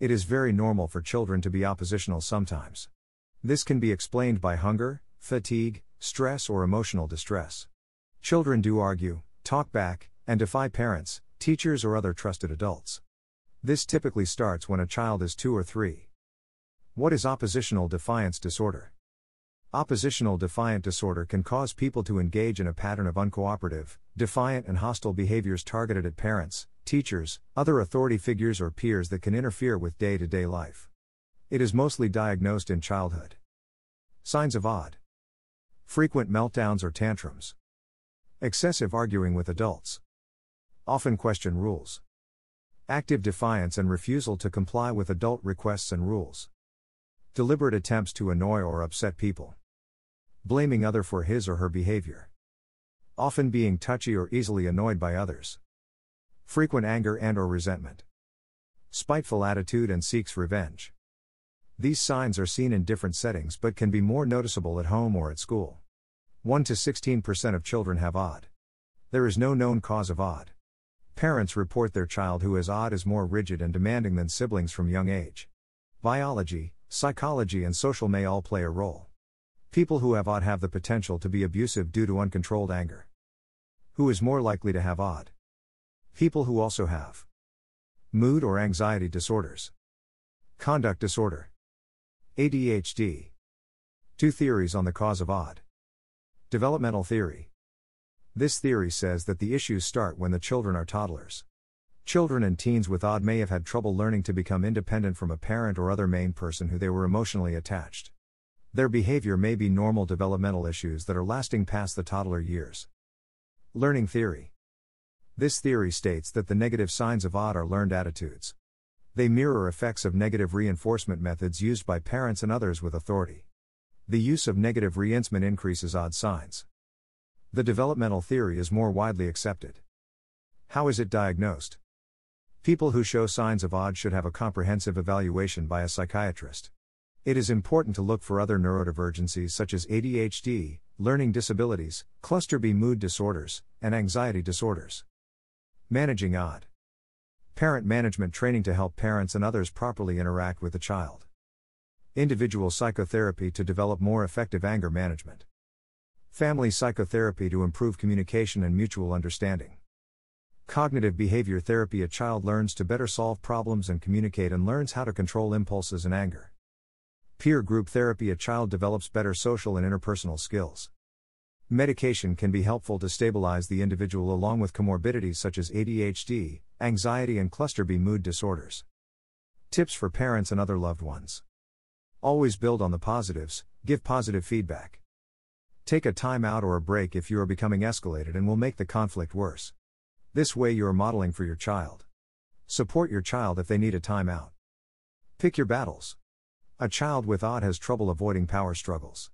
It is very normal for children to be oppositional sometimes. This can be explained by hunger, fatigue, stress, or emotional distress. Children do argue, talk back, and defy parents, teachers, or other trusted adults. This typically starts when a child is two or three. What is oppositional defiance disorder? Oppositional defiant disorder can cause people to engage in a pattern of uncooperative, defiant, and hostile behaviors targeted at parents, teachers, other authority figures, or peers that can interfere with day to day life. It is mostly diagnosed in childhood. Signs of odd. Frequent meltdowns or tantrums, excessive arguing with adults, often question rules, active defiance and refusal to comply with adult requests and rules, deliberate attempts to annoy or upset people blaming other for his or her behavior. Often being touchy or easily annoyed by others. Frequent anger and or resentment. Spiteful attitude and seeks revenge. These signs are seen in different settings but can be more noticeable at home or at school. 1 to 16% of children have odd. There is no known cause of odd. Parents report their child who has odd is more rigid and demanding than siblings from young age. Biology, psychology, and social may all play a role. People who have odd have the potential to be abusive due to uncontrolled anger. Who is more likely to have odd? People who also have mood or anxiety disorders, conduct disorder, ADHD. Two theories on the cause of odd. Developmental theory. This theory says that the issues start when the children are toddlers. Children and teens with odd may have had trouble learning to become independent from a parent or other main person who they were emotionally attached. Their behavior may be normal developmental issues that are lasting past the toddler years. Learning theory. This theory states that the negative signs of odd are learned attitudes. They mirror effects of negative reinforcement methods used by parents and others with authority. The use of negative reinforcement increases odd signs. The developmental theory is more widely accepted. How is it diagnosed? People who show signs of odd should have a comprehensive evaluation by a psychiatrist. It is important to look for other neurodivergencies such as ADHD, learning disabilities, cluster B mood disorders, and anxiety disorders. Managing odd. Parent management training to help parents and others properly interact with the child. Individual psychotherapy to develop more effective anger management. Family psychotherapy to improve communication and mutual understanding. Cognitive behavior therapy a child learns to better solve problems and communicate and learns how to control impulses and anger. Peer group therapy a child develops better social and interpersonal skills. Medication can be helpful to stabilize the individual along with comorbidities such as ADHD, anxiety, and cluster B mood disorders. Tips for parents and other loved ones. Always build on the positives, give positive feedback. Take a time out or a break if you are becoming escalated and will make the conflict worse. This way you are modeling for your child. Support your child if they need a time out. Pick your battles. A child with odd has trouble avoiding power struggles.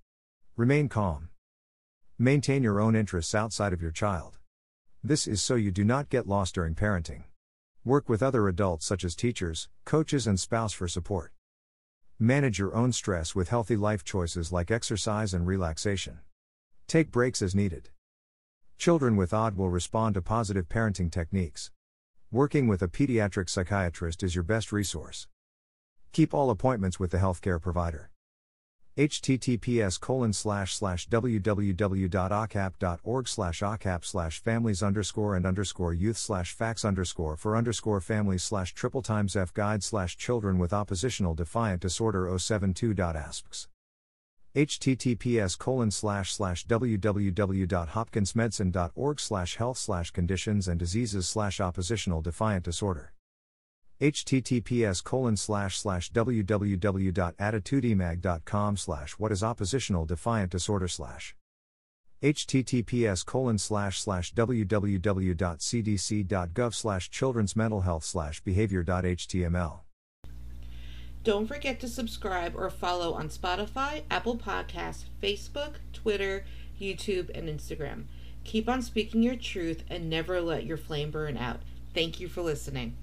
Remain calm. Maintain your own interests outside of your child. This is so you do not get lost during parenting. Work with other adults such as teachers, coaches, and spouse for support. Manage your own stress with healthy life choices like exercise and relaxation. Take breaks as needed. Children with odd will respond to positive parenting techniques. Working with a pediatric psychiatrist is your best resource. Keep all appointments with the healthcare provider. https colon slash slash www.acap.org slash acap slash families underscore and underscore youth slash facts underscore for underscore families slash triple times f guide slash children with oppositional defiant disorder 072.asps https colon slash slash www.hopkinsmedicine.org slash health slash conditions and diseases slash oppositional defiant disorder https colon slash slash www.additudemag.com slash what is oppositional defiant disorder slash https colon slash slash www.cdc.gov slash children's mental health slash behavior.html don't forget to subscribe or follow on Spotify, Apple Podcasts, Facebook, Twitter, YouTube, and Instagram. Keep on speaking your truth and never let your flame burn out. Thank you for listening.